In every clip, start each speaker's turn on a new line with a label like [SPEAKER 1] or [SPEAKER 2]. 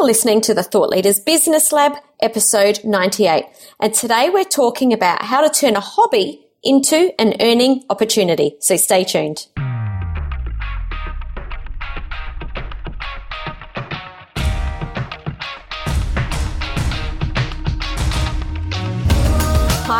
[SPEAKER 1] You're listening to the Thought Leaders Business Lab, episode 98. And today we're talking about how to turn a hobby into an earning opportunity. So stay tuned.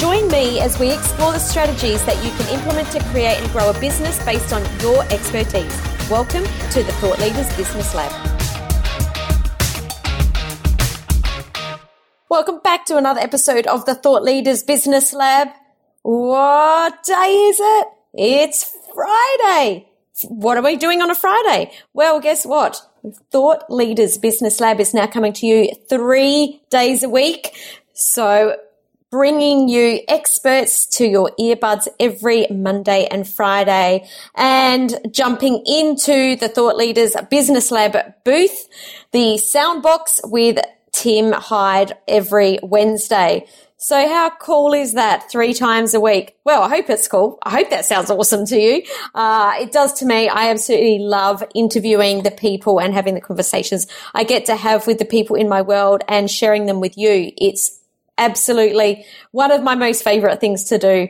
[SPEAKER 1] Join me as we explore the strategies that you can implement to create and grow a business based on your expertise. Welcome to the Thought Leaders Business Lab. Welcome back to another episode of the Thought Leaders Business Lab. What day is it? It's Friday. What are we doing on a Friday? Well, guess what? Thought Leaders Business Lab is now coming to you three days a week. So bringing you experts to your earbuds every Monday and Friday and jumping into the Thought Leaders Business Lab booth, the soundbox with Tim Hyde every Wednesday. So how cool is that? Three times a week. Well, I hope it's cool. I hope that sounds awesome to you. Uh, it does to me. I absolutely love interviewing the people and having the conversations I get to have with the people in my world and sharing them with you. It's absolutely one of my most favorite things to do.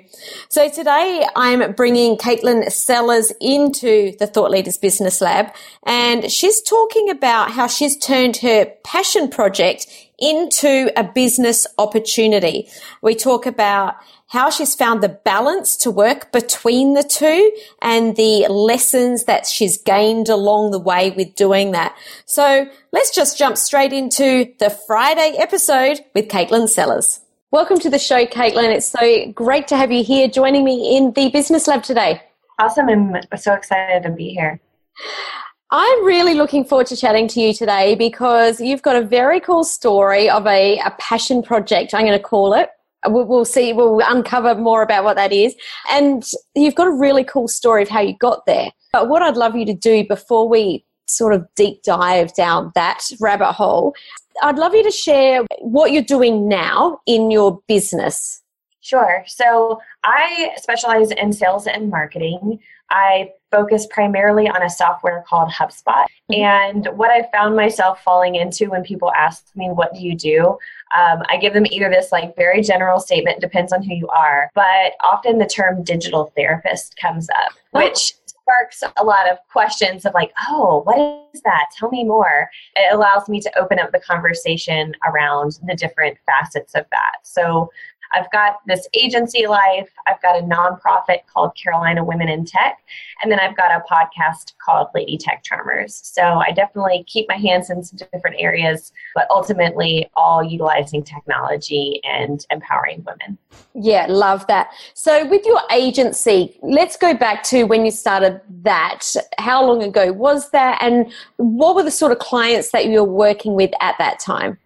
[SPEAKER 1] So today I'm bringing Caitlin Sellers into the Thought Leaders Business Lab and she's talking about how she's turned her passion project into a business opportunity. We talk about how she's found the balance to work between the two and the lessons that she's gained along the way with doing that. So let's just jump straight into the Friday episode with Caitlin Sellers. Welcome to the show, Caitlin. It's so great to have you here joining me in the Business Lab today.
[SPEAKER 2] Awesome. I'm so excited to be here.
[SPEAKER 1] I'm really looking forward to chatting to you today because you've got a very cool story of a, a passion project, I'm going to call it, we'll see we'll uncover more about what that is. And you've got a really cool story of how you got there. But what i'd love you to do before we sort of deep dive down that rabbit hole i'd love you to share what you're doing now in your business.
[SPEAKER 2] Sure. So i specialize in sales and marketing I focus primarily on a software called HubSpot. Mm-hmm. And what I found myself falling into when people ask me, What do you do? Um, I give them either this like very general statement, depends on who you are, but often the term digital therapist comes up, oh. which sparks a lot of questions of like, oh, what is that? Tell me more. It allows me to open up the conversation around the different facets of that. So I've got this agency life, I've got a nonprofit called Carolina Women in Tech, and then I've got a podcast called Lady Tech Charmers. So I definitely keep my hands in some different areas, but ultimately all utilizing technology and empowering women.
[SPEAKER 1] Yeah, love that. So with your agency, let's go back to when you started that. How long ago was that? And what were the sort of clients that you were working with at that time?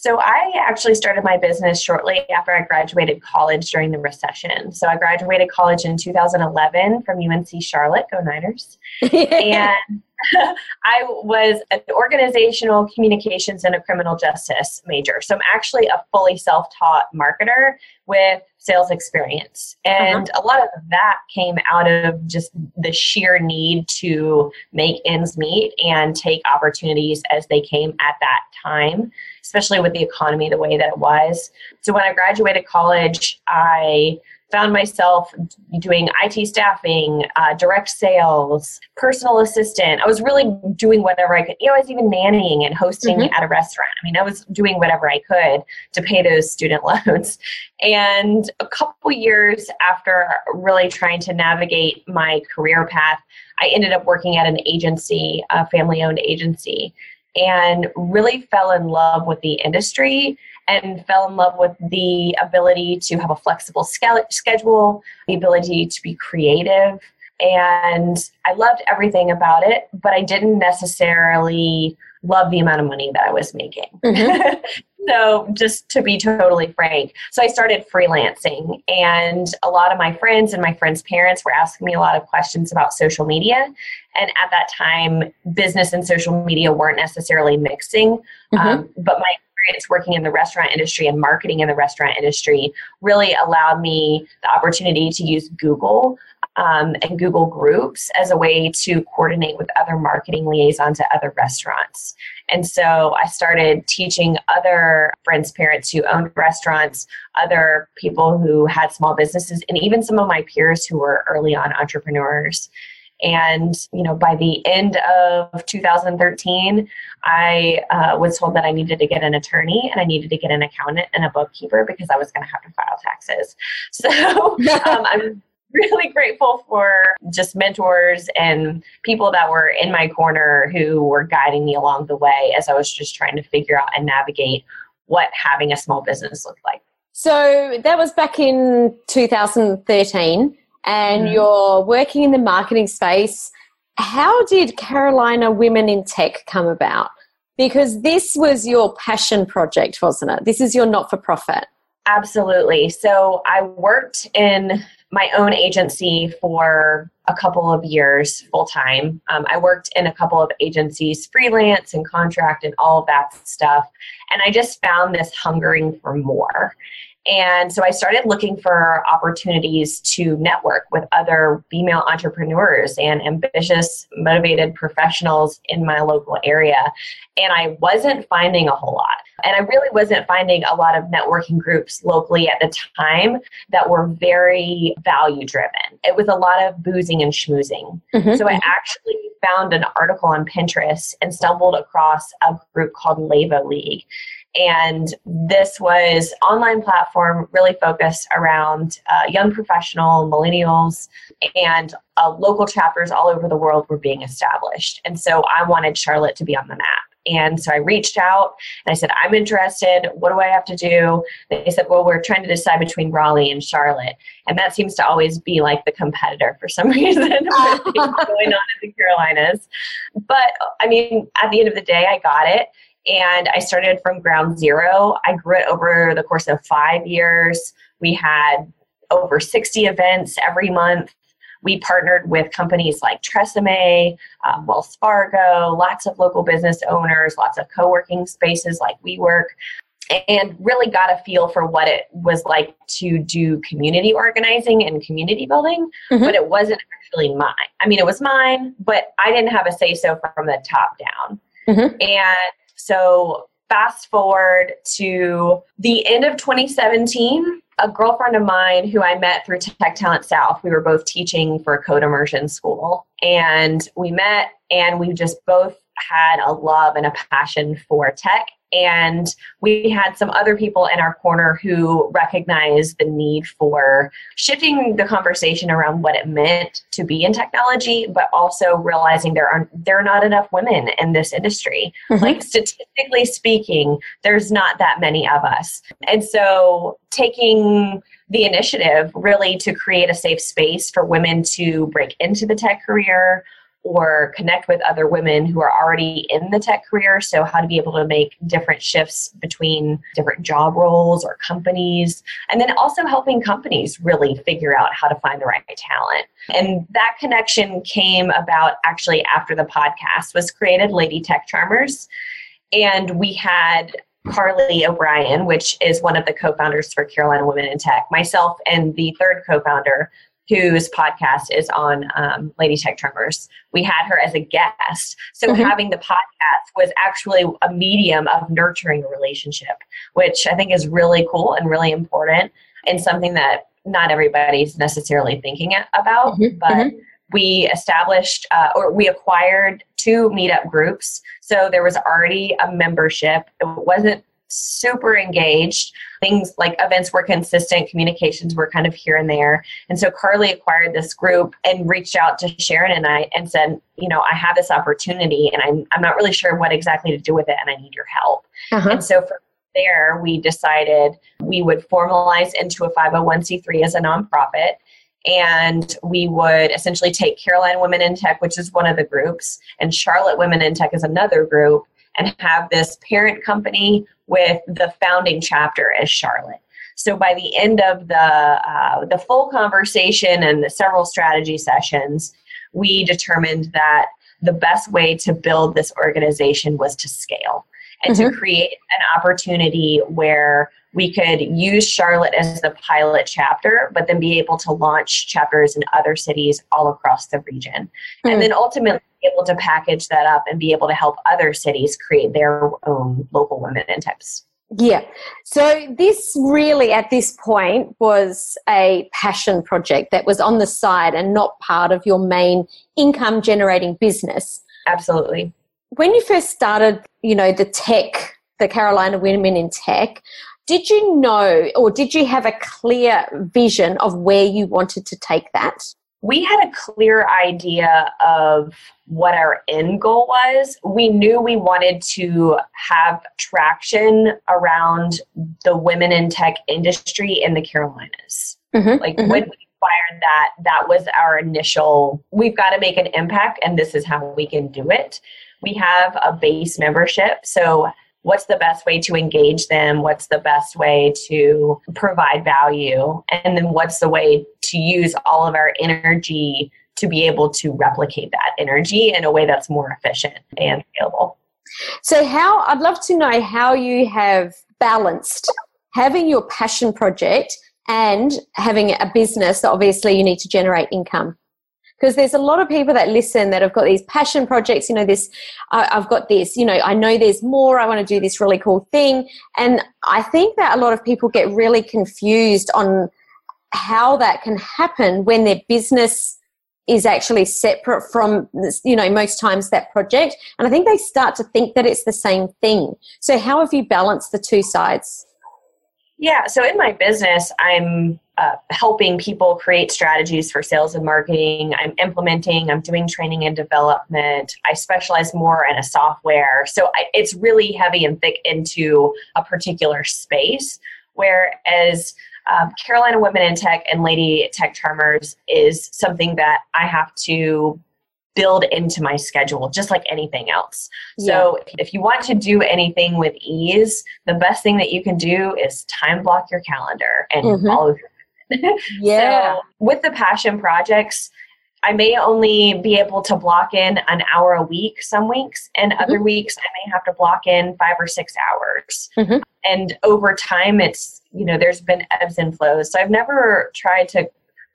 [SPEAKER 2] So I actually started my business shortly after I graduated college during the recession. So I graduated college in 2011 from UNC Charlotte, go Niners. and I was an organizational communications and a criminal justice major. So I'm actually a fully self taught marketer with sales experience. And uh-huh. a lot of that came out of just the sheer need to make ends meet and take opportunities as they came at that time, especially with the economy the way that it was. So when I graduated college, I found myself doing IT staffing, uh, direct sales, personal assistant. I was really doing whatever I could. You know, I was even nannying and hosting mm-hmm. at a restaurant. I mean, I was doing whatever I could to pay those student loans. And a couple years after really trying to navigate my career path, I ended up working at an agency, a family owned agency, and really fell in love with the industry and fell in love with the ability to have a flexible schedule, the ability to be creative. And I loved everything about it, but I didn't necessarily love the amount of money that I was making.
[SPEAKER 1] Mhm.
[SPEAKER 2] so, just to be totally frank, so I started freelancing, and a lot of my friends and my friends' parents were asking me a lot of questions about social media. And at that time, business and social media weren't necessarily mixing,
[SPEAKER 1] Mhm.
[SPEAKER 2] um, but my experience working in the restaurant industry and marketing in the restaurant industry really allowed me the opportunity to use Google um, and Google Groups as a way to coordinate with other marketing liaisons at other restaurants. And so I started teaching other friends' parents who owned restaurants, other people who had small businesses, and even some of my peers who were early on entrepreneurs. And you know, by the end of 2013, I uh, was told that I needed to get an attorney and I needed to get an accountant and a bookkeeper because I was going to have to file taxes. So um, I'm really grateful for just mentors and people that were in my corner who were guiding me along the way as I was just trying to figure out and navigate what having a small business looked like.
[SPEAKER 1] So that was back in 2013, and
[SPEAKER 2] Mhm.
[SPEAKER 1] you're working in the marketing space. How did Carolina Women in Tech come about? Because this was your passion project, wasn't it? This is your not for profit.
[SPEAKER 2] Absolutely. So I worked in my own agency for a couple of years full time. Um, I worked in a couple of agencies, freelance and contract, and all of that stuff. And I just found this hungering for more. And so I started looking for opportunities to network with other female entrepreneurs and ambitious, motivated professionals in my local area. And I wasn't finding a whole lot. And I really wasn't finding a lot of networking groups locally at the time that were very value driven. It was a lot of boozing and schmoozing.
[SPEAKER 1] Mhm.
[SPEAKER 2] So I actually found an article on Pinterest and stumbled across a group called Levo League. And this was online platform really focused around uh, young professional millennials and uh, local chapters all over the world were being established. And so I wanted Charlotte to be on the map. And so I reached out and I said, I'm interested. What do I have to do? They said, Well, we're trying to decide between Raleigh and Charlotte. And that seems to always be like the competitor for some reason going on in the Carolinas. But I mean, at the end of the day, I got it. And I started from ground zero. I grew it over the course of five years. We had over 60 events every month. We partnered with companies like Tresemme, um, Wells Fargo, lots of local business owners, lots of co working spaces like WeWork, and really got a feel for what it was like to do community organizing and community building.
[SPEAKER 1] Mhm.
[SPEAKER 2] But it wasn't actually mine. I mean, it was mine, but I didn't have a say so from the top down.
[SPEAKER 1] Mhm.
[SPEAKER 2] And so, fast forward to the end of 2017, a girlfriend of mine who I met through Tech Talent South, we were both teaching for code immersion school. And we met and we just both had a love and a passion for tech. And we had some other people in our corner who recognized the need for shifting the conversation around what it meant to be in technology, but also realizing there are there are not enough women in this industry.
[SPEAKER 1] Mhm.
[SPEAKER 2] Like statistically speaking, there's not that many of us. And so taking the initiative really to create a safe space for women to break into the tech career or connect with other women who are already in the tech career. So, how to be able to make different shifts between different job roles or companies, and then also helping companies really figure out how to find the right talent. And that connection came about actually after the podcast was created, Lady Tech Charmers. And we had Carly O'Brien, which is one of the co founders for Carolina Women in Tech, myself, and the third co founder, whose podcast is on um, Lady Tech Charmers. We had her as a guest. So
[SPEAKER 1] Mhm.
[SPEAKER 2] having the podcast was actually a medium of nurturing a relationship, which I think is really cool and really important and something that not everybody's necessarily thinking about.
[SPEAKER 1] Mhm,
[SPEAKER 2] But
[SPEAKER 1] mhm.
[SPEAKER 2] we established uh, or we acquired two meetup groups. So there was already a membership. It wasn't super engaged. Things like events were consistent, communications were kind of here and there. And so Carly acquired this group and reached out to Sharon and I and said, you know, I have this opportunity and I'm, I'm not really sure what exactly to do with it and I need your help.
[SPEAKER 1] Uh-huh.
[SPEAKER 2] And so from there, we decided we would formalize into a 501c3 as a nonprofit. And we would essentially take Carolina Women in Tech, which is one of the groups, and Charlotte Women in Tech is another group, and have this parent company with the founding chapter as Charlotte. So by the end of the uh, the full conversation and the several strategy sessions, we determined that the best way to build this organization was to scale and mm-hmm. to create an opportunity where we could use Charlotte as the pilot chapter, but then be able to launch chapters in other cities all across the region. Mm. And then ultimately be able to package that up and be able to help other cities create their own local women in types.
[SPEAKER 1] Yeah. So this really at this point was a passion project that was on the side and not part of your main income generating business.
[SPEAKER 2] Absolutely.
[SPEAKER 1] When you first started, you know, the tech, the Carolina Women in Tech, did you know or did you have a clear vision of where you wanted to take that?
[SPEAKER 2] We had a clear idea of what our end goal was. We knew we wanted to have traction around the women in tech industry in the Carolinas. Mm-hmm, like mm-hmm. when we acquired that, that was our initial, we've got to make an impact and this is how we can do it. We have a base membership. So what's the best way to engage them? What's the best way to provide value? And then what's the way to use all of our energy to be able to replicate that energy in a way that's more efficient and scalable?
[SPEAKER 1] So how i'd love to know how you have balanced having your passion project and having a business that obviously you need to generate income because there's a lot of people that listen that have got these passion projects you know this uh, i've got this you know i know there's more i want to do this really cool thing. And i think that a lot of people get really confused on how that can happen when their business is actually separate from you know most times that project. And i think they start to think that it's the same thing. So how have you balanced the two sides?
[SPEAKER 2] Yeah so in my business i'm uh, helping people create strategies for sales and marketing. I'm implementing, I'm doing training and development. I specialize more in a software. So I, it's really heavy and thick into a particular space. Whereas um, Carolina Women in Tech and Lady Tech Charmers is something that I have to build into my schedule just like anything else. Yeah. So if you want to do anything with ease, the best thing that you can do is time block your calendar and mm-hmm. follow through
[SPEAKER 1] yeah.
[SPEAKER 2] so with the passion projects, I may only be able to block in an hour a week some weeks, and mm-hmm. other weeks I may have to block in five or six hours. Mm-hmm. And over time, it's, you know, there's been ebbs and flows. So I've never tried to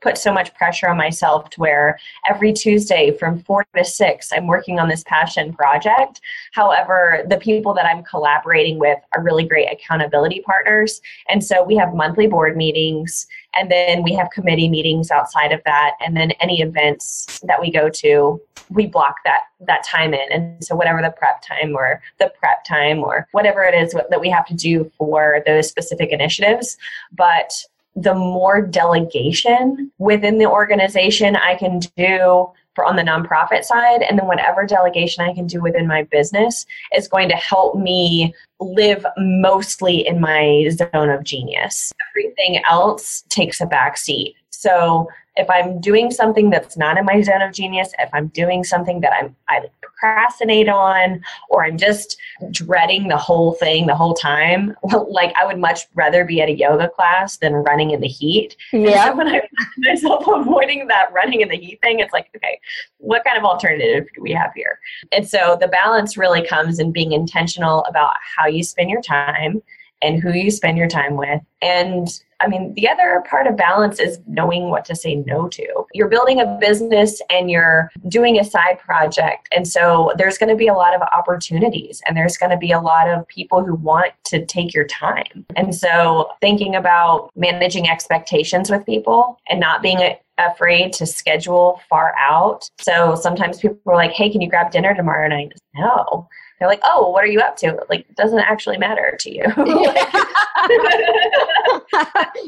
[SPEAKER 2] put so much pressure on myself to where every Tuesday from four to six, I'm working on this passion project. However, the people that I'm collaborating with are really great accountability partners. And so we have monthly board meetings and then we have committee meetings outside of that. And then any events that we go to, we block that that time in. And so whatever the prep time or the prep time or whatever it is that we have to do for those specific initiatives. But the more delegation within the organization I can do for on the nonprofit side and then whatever delegation I can do within my business is going to help me live mostly in my zone of genius. Everything else takes a back seat. So if I'm doing something that's not in my zone of genius, if I'm doing something that I'm I procrastinate on, or I'm just dreading the whole thing the whole time, like I would much rather be at a yoga class than running in the heat. Yeah. So when I find myself avoiding that running in the heat thing, it's like, okay, what kind of alternative do we have here? And so the balance really comes in being intentional about how you spend your time and who you spend your time with. And I mean, the other part of balance is knowing what to say no to. You're building a business and you're doing a side project. And so there's going to be a lot of opportunities and there's going to be a lot of people who want to take your time. And so thinking about managing expectations with people and not being afraid to schedule far out. So sometimes people are like, hey, can you grab dinner tomorrow night? No they're like, oh, what are you up to? Like, it doesn't actually matter to you.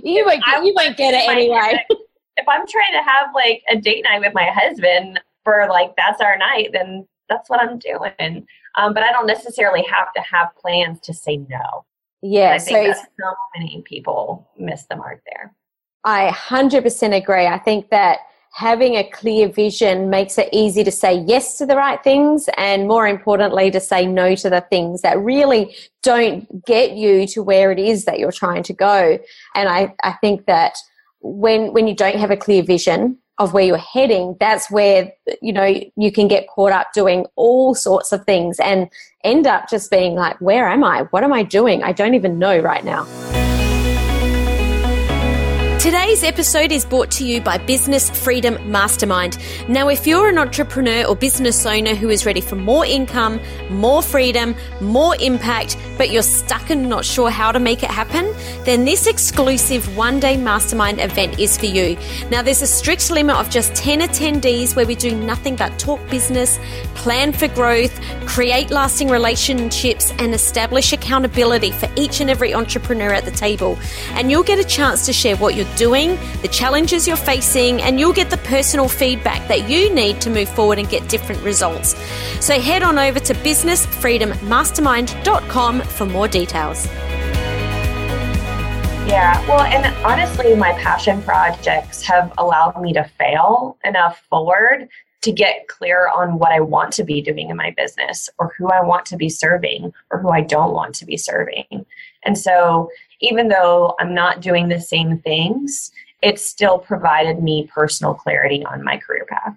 [SPEAKER 1] you might you might get it anyway.
[SPEAKER 2] If I'm trying to have like a date night with my husband for like that's our night, then that's what I'm doing. Um, but I don't necessarily have to have plans to say no.
[SPEAKER 1] Yeah,
[SPEAKER 2] so so many people miss the mark there.
[SPEAKER 1] I 100% agree. I think that having a clear vision makes it easy to say yes to the right things and more importantly to say no to the things that really don't get you to where it is that you're trying to go. And i, I think that when when you don't have a clear vision of where you're heading that's where you know you can get caught up doing all sorts of things and end up just being like where am i? What am i doing? I don't even know right now
[SPEAKER 3] Today's episode is brought to you by Business Freedom Mastermind. Now, if you're an entrepreneur or business owner who is ready for more income, more freedom, more impact, but you're stuck and not sure how to make it happen, then this exclusive one day mastermind event is for you. Now, there's a strict limit of just 10 attendees where we do nothing but talk business, plan for growth, create lasting relationships, and establish accountability for each and every entrepreneur at the table. And you'll get a chance to share what you're doing, the challenges you're facing, and you'll get the personal feedback that you need to move forward and get different results. So head on over to businessfreedommastermind.com for more details.
[SPEAKER 2] Yeah, well, and honestly, my passion projects have allowed me to fail enough forward to get clear on what I want to be doing in my business or who I want to be serving or who I don't want to be serving. And so even though I'm not doing the same things, it still provided me personal clarity on my career path.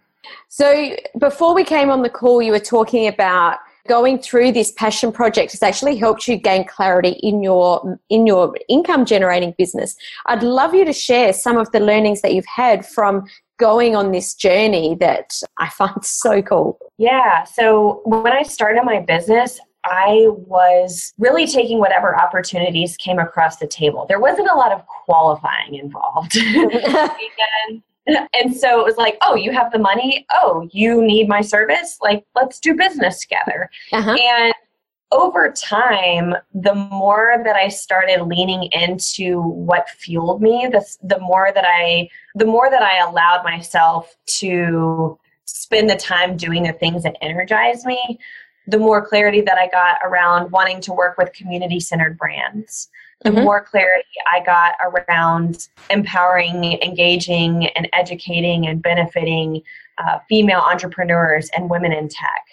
[SPEAKER 1] So before we came on the call, you were talking about going through this passion project has actually helped you gain clarity in your in your income generating business. I'd love you to share some of the learnings that you've had from going on this journey that I find so cool.
[SPEAKER 2] Yeah, so when I started my business, I was really taking whatever opportunities came across the table. There wasn't a lot of qualifying involved. and, and so it was like, oh, you have the money. Oh, you need my service. Like, let's do business together. Uh-huh. And over time, the more that I started leaning into what fueled me, the, the more that I, the more that I allowed myself to spend the time doing the things that energize me, the more clarity that I got around wanting to work with community centered brands, the mm-hmm. more clarity I got around empowering, engaging, and educating and benefiting uh, female entrepreneurs and women in tech.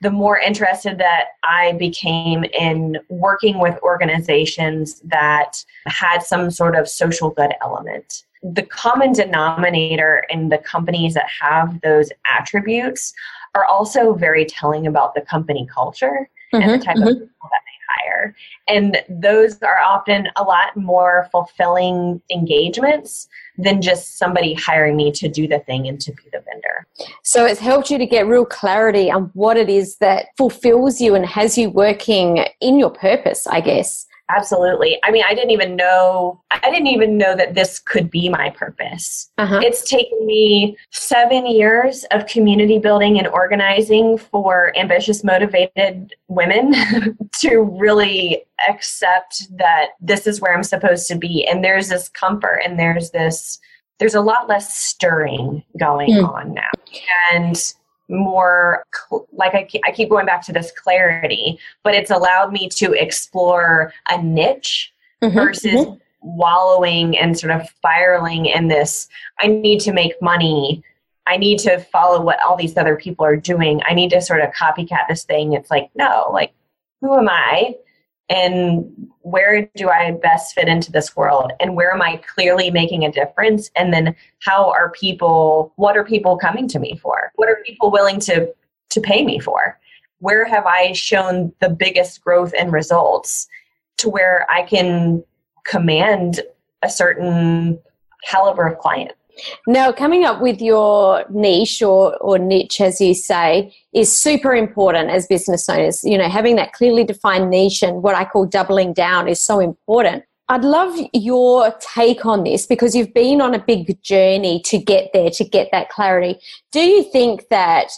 [SPEAKER 2] The more interested that I became in working with organizations that had some sort of social good element. The common denominator in the companies that have those attributes are also very telling about the company culture mm-hmm, and the mm-hmm, type mm-hmm. of people that they hire. And those are often a lot more fulfilling engagements than just somebody hiring me to do the thing and to be the vendor.
[SPEAKER 1] So it's helped you to get real clarity on what it is that fulfills you and has you working in your purpose, I guess.
[SPEAKER 2] Absolutely. I mean, I didn't even know, I didn't even know that this could be my purpose. Uh-huh. It's taken me seven years of community building and organizing for ambitious, motivated women to really accept that this is where I'm supposed to be. And there's this comfort and there's this, there's a lot less stirring going mm. on now. And more like I, I keep going back to this clarity but it's allowed me to explore a niche mm-hmm, versus mm-hmm. wallowing and sort of spiraling in this i need to make money. I need to follow what all these other people are doing. I need to sort of copycat this thing. It's like no like who am i and where do I best fit into this world? And where am I clearly making a difference? And then how are people what are people coming to me for? What are people willing to to pay me for? Where have I shown the biggest growth and results to where I can command a certain caliber of client
[SPEAKER 1] now, coming up with your niche or, or niche, as you say, is super important as business owners. You know, having that clearly defined niche and what I call doubling down is so important. I'd love your take on this because you've been on a big journey to get there, to get that clarity. Do you think that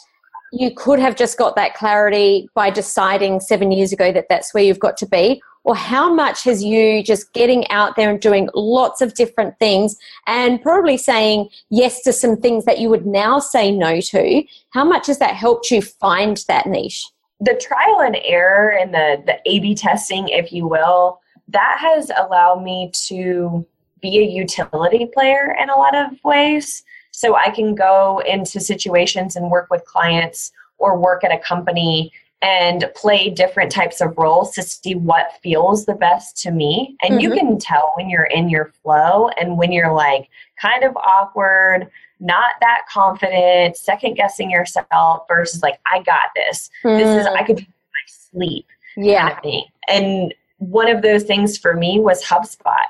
[SPEAKER 1] you could have just got that clarity by deciding seven years ago that that's where you've got to be? Or how much has you just getting out there and doing lots of different things and probably saying yes to some things that you would now say no to? How much has that helped you find that niche?
[SPEAKER 2] The trial and error and the the a b testing if you will that has allowed me to be a utility player in a lot of ways. So I can go into situations and work with clients or work at a company and play different types of roles to see what feels the best to me. And mm-hmm. you can tell when you're in your flow and when you're like kind of awkward, not that confident, second guessing yourself versus like, I got this. Mm. This is, I could do my sleep.
[SPEAKER 1] Yeah. Kind
[SPEAKER 2] of and one of those things for me was HubSpot.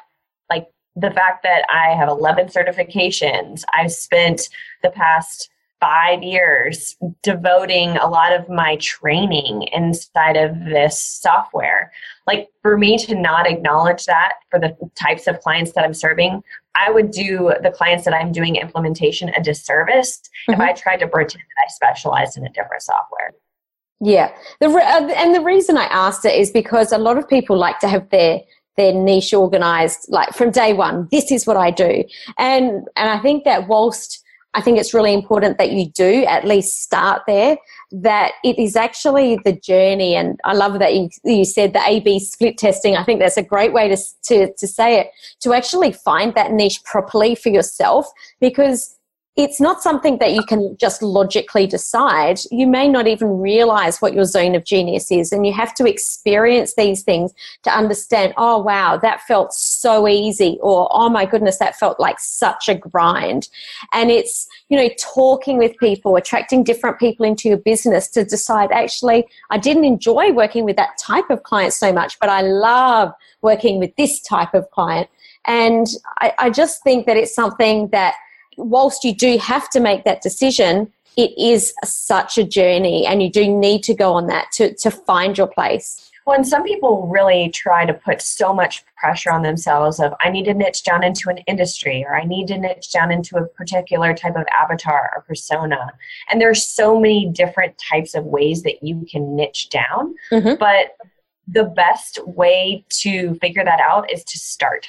[SPEAKER 2] Like the fact that I have 11 certifications, I've spent the past five years devoting a lot of my training inside of this software. Like for me to not acknowledge that for the types of clients that I'm serving, I would do the clients that I'm doing implementation a disservice mm-hmm. if I tried to pretend that I specialized in a different software.
[SPEAKER 1] Yeah, the re- uh, and the reason I asked it is because a lot of people like to have their their niche organized like from day one. This is what I do, and and I think that whilst I think it's really important that you do at least start there. That it is actually the journey, and I love that you, you said the A/B split testing. I think that's a great way to, to to say it. To actually find that niche properly for yourself, because it's not something that you can just logically decide. You may not even realize what your zone of genius is, and you have to experience these things to understand, oh, wow, that felt so easy, or oh my goodness, that felt like such a grind. And it's, you know, talking with people, attracting different people into your business to decide, actually, I didn't enjoy working with that type of client so much, but I love working with this type of client. And I, I just think that it's something that whilst you do have to make that decision, it is such a journey and you do need to go on that to, to find your place.
[SPEAKER 2] Well, and some people really try to put so much pressure on themselves of I need to niche down into an industry or I need to niche down into a particular type of avatar or persona. And there's so many different types of ways that you can niche down. Mm-hmm. But the best way to figure that out is to start.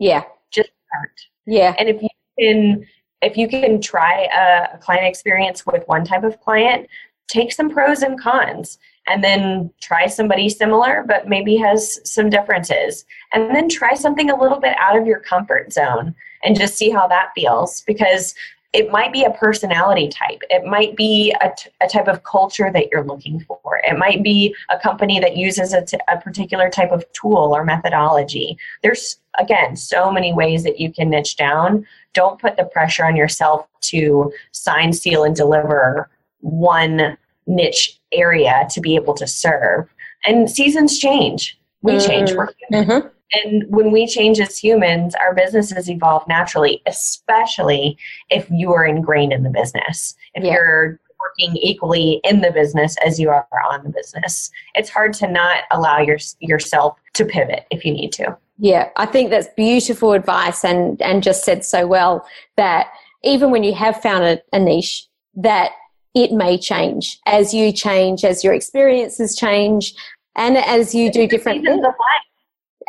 [SPEAKER 1] Yeah.
[SPEAKER 2] Just start.
[SPEAKER 1] Yeah.
[SPEAKER 2] And if you can if you can try a, a client experience with one type of client, take some pros and cons and then try somebody similar but maybe has some differences. And then try something a little bit out of your comfort zone and just see how that feels because it might be a personality type. It might be a, t- a type of culture that you're looking for it might be a company that uses a, t- a particular type of tool or methodology there's again so many ways that you can niche down don't put the pressure on yourself to sign, seal, and deliver one niche area to be able to serve. And seasons change. We mm-hmm. change. We're human. Mm-hmm. And when we change as humans, our businesses evolve naturally, especially if you are ingrained in the business. If yeah. you're working equally in the business as you are on the business, it's hard to not allow your, yourself to pivot if you need to.
[SPEAKER 1] Yeah, I think that's beautiful advice and, and just said so well that even when you have found a, a niche, that it may change as you change, as your experiences change, and as you do different things.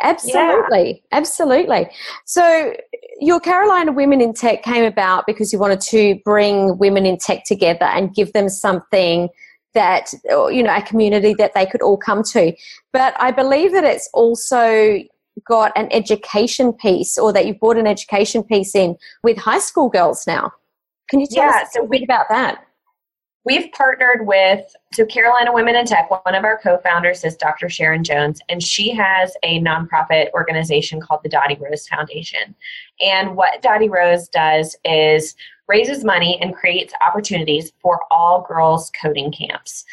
[SPEAKER 1] Absolutely, yeah. absolutely. So, your Carolina Women in Tech came about because you wanted to bring women in tech together and give them something that, you know, a community that they could all come to. But I believe that it's also got an education piece or that you've brought an education piece in with high school girls now. Can you tell yeah, us a so bit about that?
[SPEAKER 2] We've partnered with so Carolina Women in Tech. One of our co-founders is Dr. Sharon Jones, and she has a nonprofit organization called the Dottie Rose Foundation. And what Dottie Rose does is raises money and creates opportunities for all girls coding camps.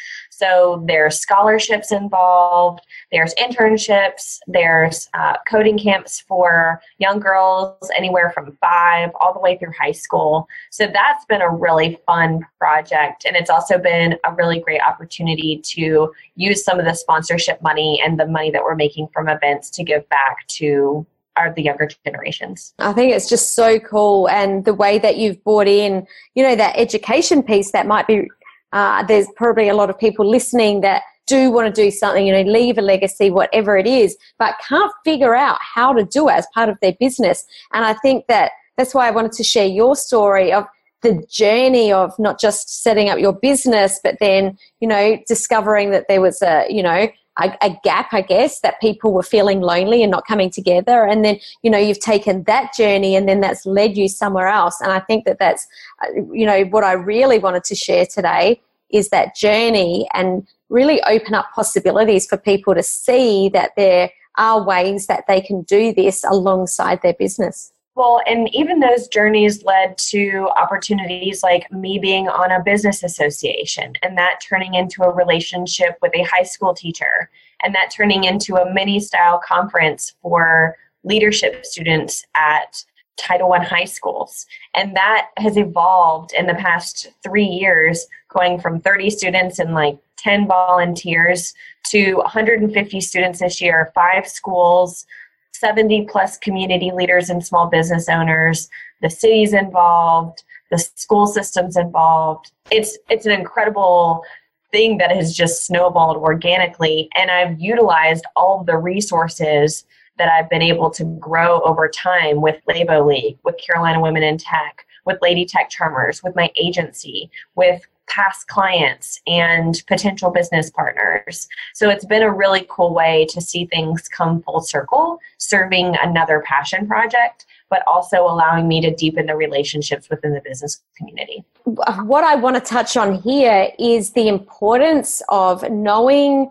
[SPEAKER 2] So there's scholarships involved, there's internships, there's uh, coding camps for young girls anywhere from five all the way through high school. So that's been a really fun project. And it's also been a really great opportunity to use some of the sponsorship money and the money that we're making from events to give back to are the younger generations.
[SPEAKER 1] I think it's just so cool, and the way that you've brought in, you know, that education piece that might be uh, there's probably a lot of people listening that do want to do something, you know, leave a legacy, whatever it is, but can't figure out how to do it as part of their business. And I think that that's why I wanted to share your story of the journey of not just setting up your business, but then, you know, discovering that there was a, you know, a, a, gap, I guess, that people were feeling lonely and not coming together. And then, you know, you've taken that journey and then that's led you somewhere else. And I think that that's, uh, you know, what I really wanted to share today is that journey and really open up possibilities for people to see that there are ways that they can do this alongside their business.
[SPEAKER 2] Well, and even those journeys led to opportunities like me being on a business association and that turning into a relationship with a high school teacher and that turning into a mini style conference for leadership students at Title I high schools. And that has evolved in the past three years, going from 30 students and like 10 volunteers to 150 students this year, five schools, 70 plus community leaders and small business owners, the cities involved, the school systems involved. It's it's an incredible thing that has just snowballed organically and I've utilized all the resources that I've been able to grow over time with Levo League, with Carolina Women in Tech, with Lady Tech Charmers, with my agency, with past clients and potential business partners. So it's been a really cool way to see things come full circle, serving another passion project, but also allowing me to deepen the relationships within the business community.
[SPEAKER 1] What I want to touch on here is the importance of knowing,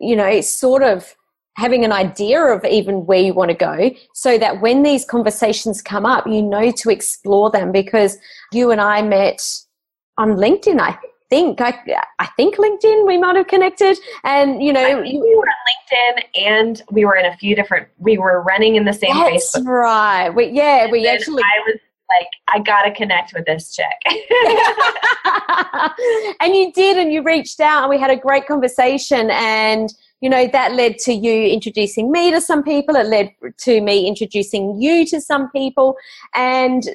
[SPEAKER 1] you know, sort of having an idea of even where you want to go so that when these conversations come up, you know to explore them because you and I met on LinkedIn, I think. I, I think LinkedIn, we might have connected. And, you know,
[SPEAKER 2] we were on LinkedIn and we were in a few different, we were running in the same
[SPEAKER 1] that's
[SPEAKER 2] Facebook.
[SPEAKER 1] right. We, yeah,
[SPEAKER 2] and
[SPEAKER 1] we actually.
[SPEAKER 2] I was like, I got to connect with this chick.
[SPEAKER 1] and you did, and you reached out, and we had a great conversation. And, you know, that led to you introducing me to some people. It led to me introducing you to some people. And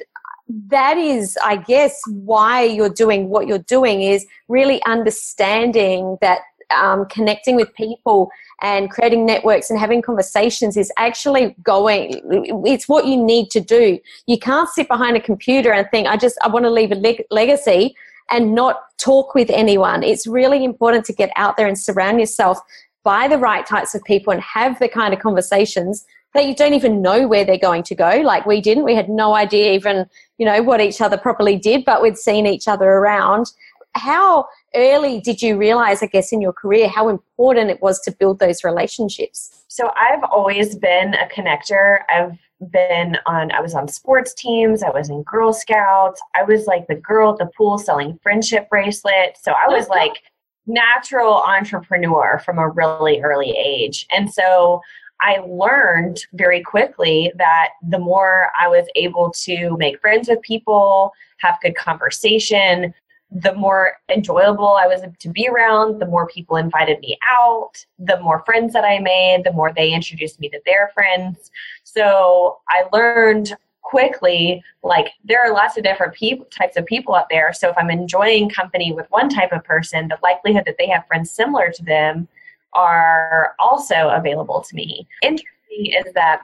[SPEAKER 1] that is, I guess, why you're doing what you're doing is really understanding that um, connecting with people and creating networks and having conversations is actually going it's what you need to do. You can't sit behind a computer and think i just i want to leave a leg- legacy and not talk with anyone. It's really important to get out there and surround yourself by the right types of people and have the kind of conversations that you don't even know where they're going to go. Like we didn't. We had no idea even you know what each other properly did but we'd seen each other around. How early did you realize i guess in your career how important it was to build those relationships?
[SPEAKER 2] So i've always been a connector. I've been on i was on sports teams. I was in girl scouts. I was like the girl at the pool selling friendship bracelets. So i was like natural entrepreneur from a really early age. And so I learned very quickly that the more I was able to make friends with people, have good conversation, the more enjoyable I was to be around, the more people invited me out, the more friends that I made, the more they introduced me to their friends. So I learned quickly like there are lots of different types of people out there so if i'm enjoying company with one type of person the likelihood that they have friends similar to them are also available to me. Interesting is that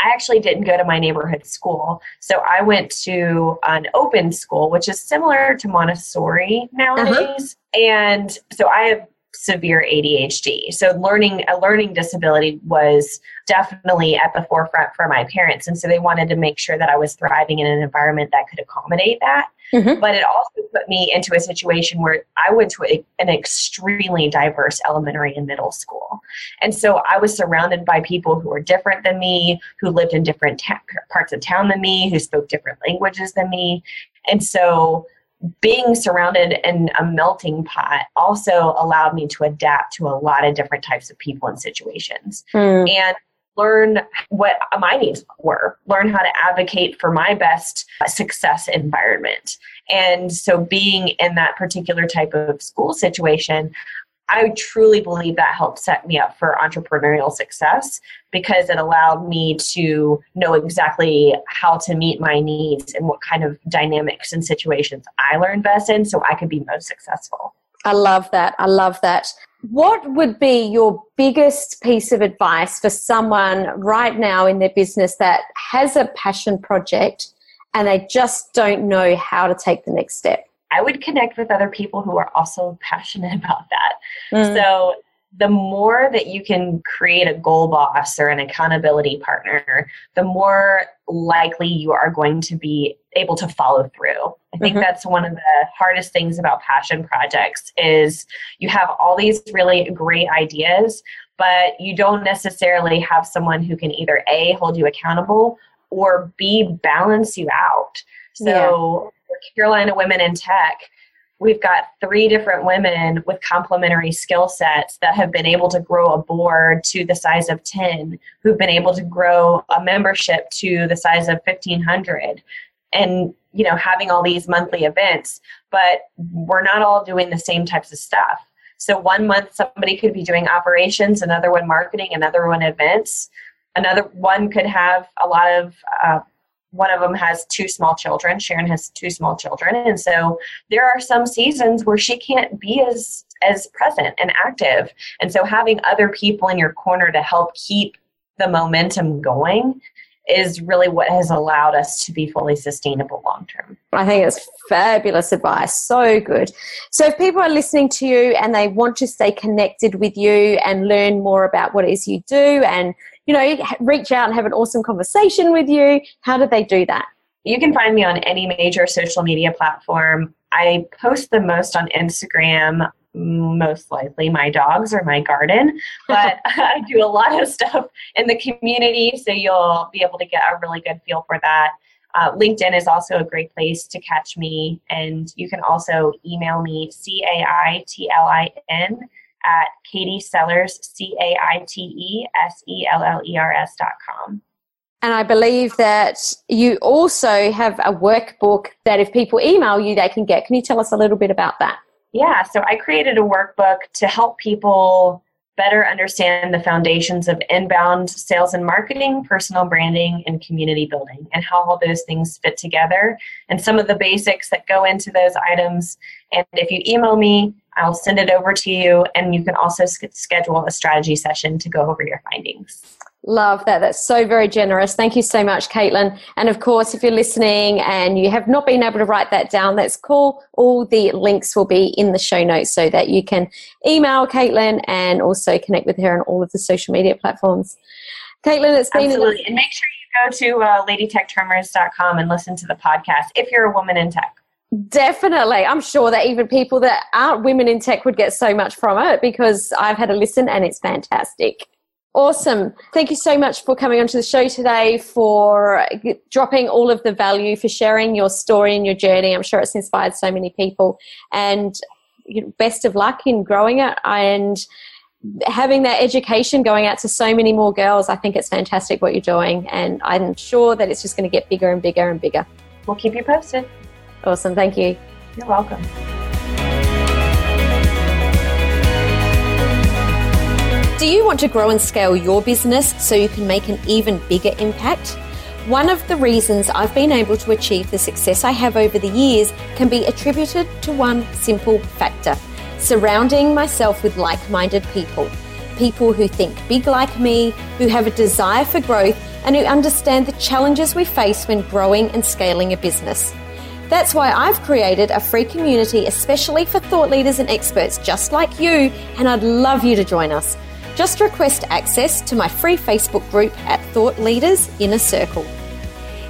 [SPEAKER 2] I actually didn't go to my neighborhood school. So I went to an open school, which is similar to Montessori nowadays. Uh-huh. And so I have severe ADHD. So learning a learning disability was definitely at the forefront for my parents. And so they wanted to make sure that I was thriving in an environment that could accommodate that. Mm-hmm. But it also put me into a situation where I went to a, an extremely diverse elementary and middle school. And so I was surrounded by people who were different than me, who lived in different ta- parts of town than me, who spoke different languages than me. And so being surrounded in a melting pot also allowed me to adapt to a lot of different types of people and situations. Mm. And learn what my needs were, learn how to advocate for my best success environment. And so, being in that particular type of school situation, I truly believe that helped set me up for entrepreneurial success because it allowed me to know exactly how to meet my needs and what kind of dynamics and situations I learned best in so I could be most successful.
[SPEAKER 1] I love that. I love that. What would be your biggest piece of advice for someone right now in their business that has a passion project and they just don't know how to take the next step?
[SPEAKER 2] I would connect with other people who are also passionate about that. Mm. So the more that you can create a goal boss or an accountability partner, the more likely you are going to be able to follow through. I think mm-hmm. that's one of the hardest things about passion projects is you have all these really great ideas, but you don't necessarily have someone who can either A hold you accountable or B balance you out. So yeah. Carolina Women in Tech, we've got three different women with complementary skill sets that have been able to grow a board to the size of 10 who've been able to grow a membership to the size of 1500 and you know having all these monthly events but we're not all doing the same types of stuff. So one month somebody could be doing operations another one marketing another one events. Another one could have a lot of uh, one of them has two small children. Sharon has two small children, and so there are some seasons where she can't be as as present and active. And so having other people in your corner to help keep the momentum going is really what has allowed us to be fully sustainable long term.
[SPEAKER 1] I think it's fabulous advice. So good. So, if people are listening to you and they want to stay connected with you and learn more about what it is you do and you know, reach out and have an awesome conversation with you, how do they do that?
[SPEAKER 2] You can find me on any major social media platform. I post the most on Instagram, most likely my dogs or my garden, but I do a lot of stuff in the community, so you'll be able to get a really good feel for that. Uh, LinkedIn is also a great place to catch me, and you can also email me, C A I T L I N at Katie Sellers, C A I T E S E L L E R S dot com.
[SPEAKER 1] And I believe that you also have a workbook that if people email you, they can get. Can you tell us a little bit about that?
[SPEAKER 2] Yeah, so I created a workbook to help people better understand the foundations of inbound sales and marketing, personal branding, and community building, and how all those things fit together, and some of the basics that go into those items. And if you email me, I'll send it over to you, and you can also schedule a strategy session to go over your findings.
[SPEAKER 1] Love that. That's so very generous. Thank you so much, Caitlin. And of course, if you're listening and you have not been able to write that down, that's cool. All the links will be in the show notes so that you can email Caitlin and also connect with her on all of the social media platforms. Caitlin, it's been
[SPEAKER 2] absolutely. and make sure you go to uh, ladytechcharmers.com and listen to the podcast if you're a woman in tech.
[SPEAKER 1] Definitely. I'm sure that even people that aren't women in tech would get so much from it because I've had a listen and it's fantastic. Awesome. Thank you so much for coming onto the show today, for dropping all of the value, for sharing your story and your journey. I'm sure it's inspired so many people. And best of luck in growing it and having that education going out to so many more girls. I think it's fantastic what you're doing. And I'm sure that it's just going to get bigger and bigger and bigger.
[SPEAKER 2] We'll keep you posted.
[SPEAKER 1] Awesome. Thank you.
[SPEAKER 2] You're welcome.
[SPEAKER 3] Do you want to grow and scale your business so you can make an even bigger impact? One of the reasons I've been able to achieve the success I have over the years can be attributed to one simple factor surrounding myself with like minded people. People who think big like me, who have a desire for growth, and who understand the challenges we face when growing and scaling a business. That's why I've created a free community especially for thought leaders and experts just like you, and I'd love you to join us. Just request access to my free Facebook group at Thought Leaders Inner Circle.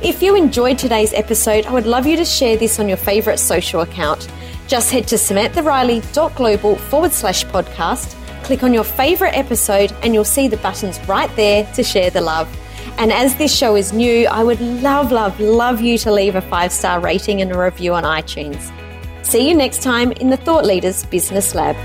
[SPEAKER 3] If you enjoyed today's episode, I would love you to share this on your favourite social account. Just head to samanthariley.global forward slash podcast, click on your favourite episode, and you'll see the buttons right there to share the love. And as this show is new, I would love, love, love you to leave a five star rating and a review on iTunes. See you next time in the Thought Leaders Business Lab.